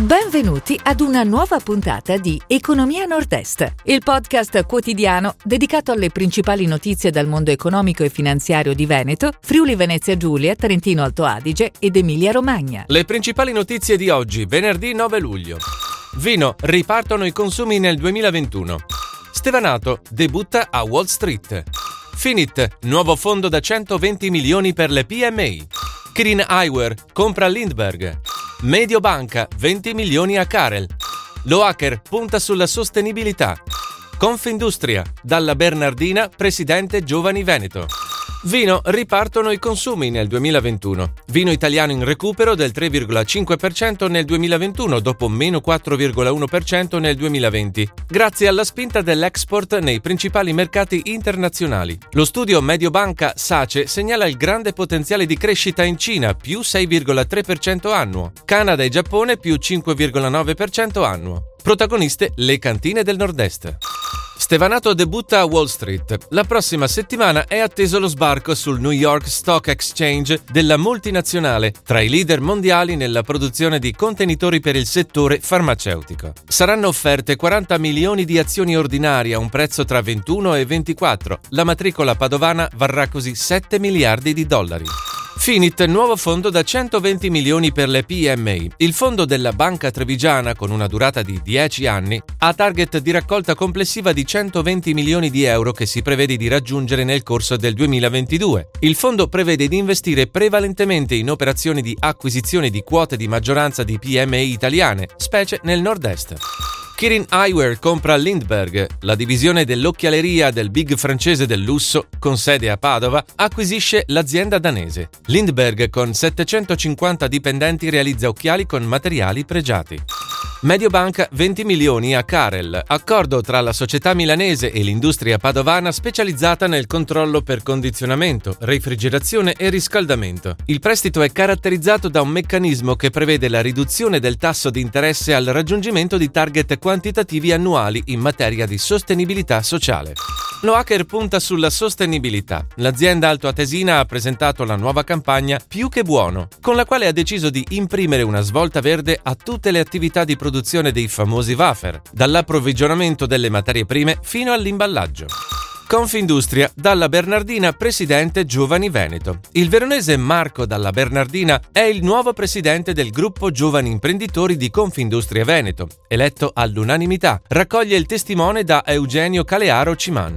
Benvenuti ad una nuova puntata di Economia Nord-Est, il podcast quotidiano dedicato alle principali notizie dal mondo economico e finanziario di Veneto, Friuli Venezia Giulia, Trentino Alto Adige ed Emilia Romagna. Le principali notizie di oggi, venerdì 9 luglio. Vino, ripartono i consumi nel 2021. Stevanato debutta a Wall Street. Finit, nuovo fondo da 120 milioni per le PMI. Kirin Eyewear compra Lindbergh. Mediobanca 20 milioni a Karel. Lo hacker punta sulla sostenibilità. Confindustria, dalla Bernardina, presidente Giovani Veneto. Vino, ripartono i consumi nel 2021. Vino italiano in recupero del 3,5% nel 2021 dopo meno 4,1% nel 2020, grazie alla spinta dell'export nei principali mercati internazionali. Lo studio Mediobanca Sace segnala il grande potenziale di crescita in Cina, più 6,3% annuo, Canada e Giappone più 5,9% annuo. Protagoniste le cantine del nord-est. Stevanato debutta a Wall Street. La prossima settimana è atteso lo sbarco sul New York Stock Exchange della multinazionale, tra i leader mondiali nella produzione di contenitori per il settore farmaceutico. Saranno offerte 40 milioni di azioni ordinarie a un prezzo tra 21 e 24. La matricola padovana varrà così 7 miliardi di dollari. Finit, nuovo fondo da 120 milioni per le PMI. Il fondo della Banca Trevigiana, con una durata di 10 anni, ha target di raccolta complessiva di 120 milioni di euro che si prevede di raggiungere nel corso del 2022. Il fondo prevede di investire prevalentemente in operazioni di acquisizione di quote di maggioranza di PMI italiane, specie nel nord-est. Kirin Eyewear compra Lindbergh, la divisione dell'occhialeria del big francese del lusso, con sede a Padova, acquisisce l'azienda danese. Lindbergh, con 750 dipendenti, realizza occhiali con materiali pregiati. Mediobanca 20 milioni a Carel, accordo tra la società milanese e l'industria padovana specializzata nel controllo per condizionamento, refrigerazione e riscaldamento. Il prestito è caratterizzato da un meccanismo che prevede la riduzione del tasso di interesse al raggiungimento di target quantitativi annuali in materia di sostenibilità sociale. Lo hacker punta sulla sostenibilità. L'azienda altoatesina ha presentato la nuova campagna Più che buono, con la quale ha deciso di imprimere una svolta verde a tutte le attività di produzione dei famosi wafer, dall'approvvigionamento delle materie prime fino all'imballaggio. Confindustria, dalla Bernardina presidente Giovani Veneto. Il veronese Marco Dalla Bernardina è il nuovo presidente del gruppo Giovani Imprenditori di Confindustria Veneto, eletto all'unanimità. Raccoglie il testimone da Eugenio Calearo Ciman.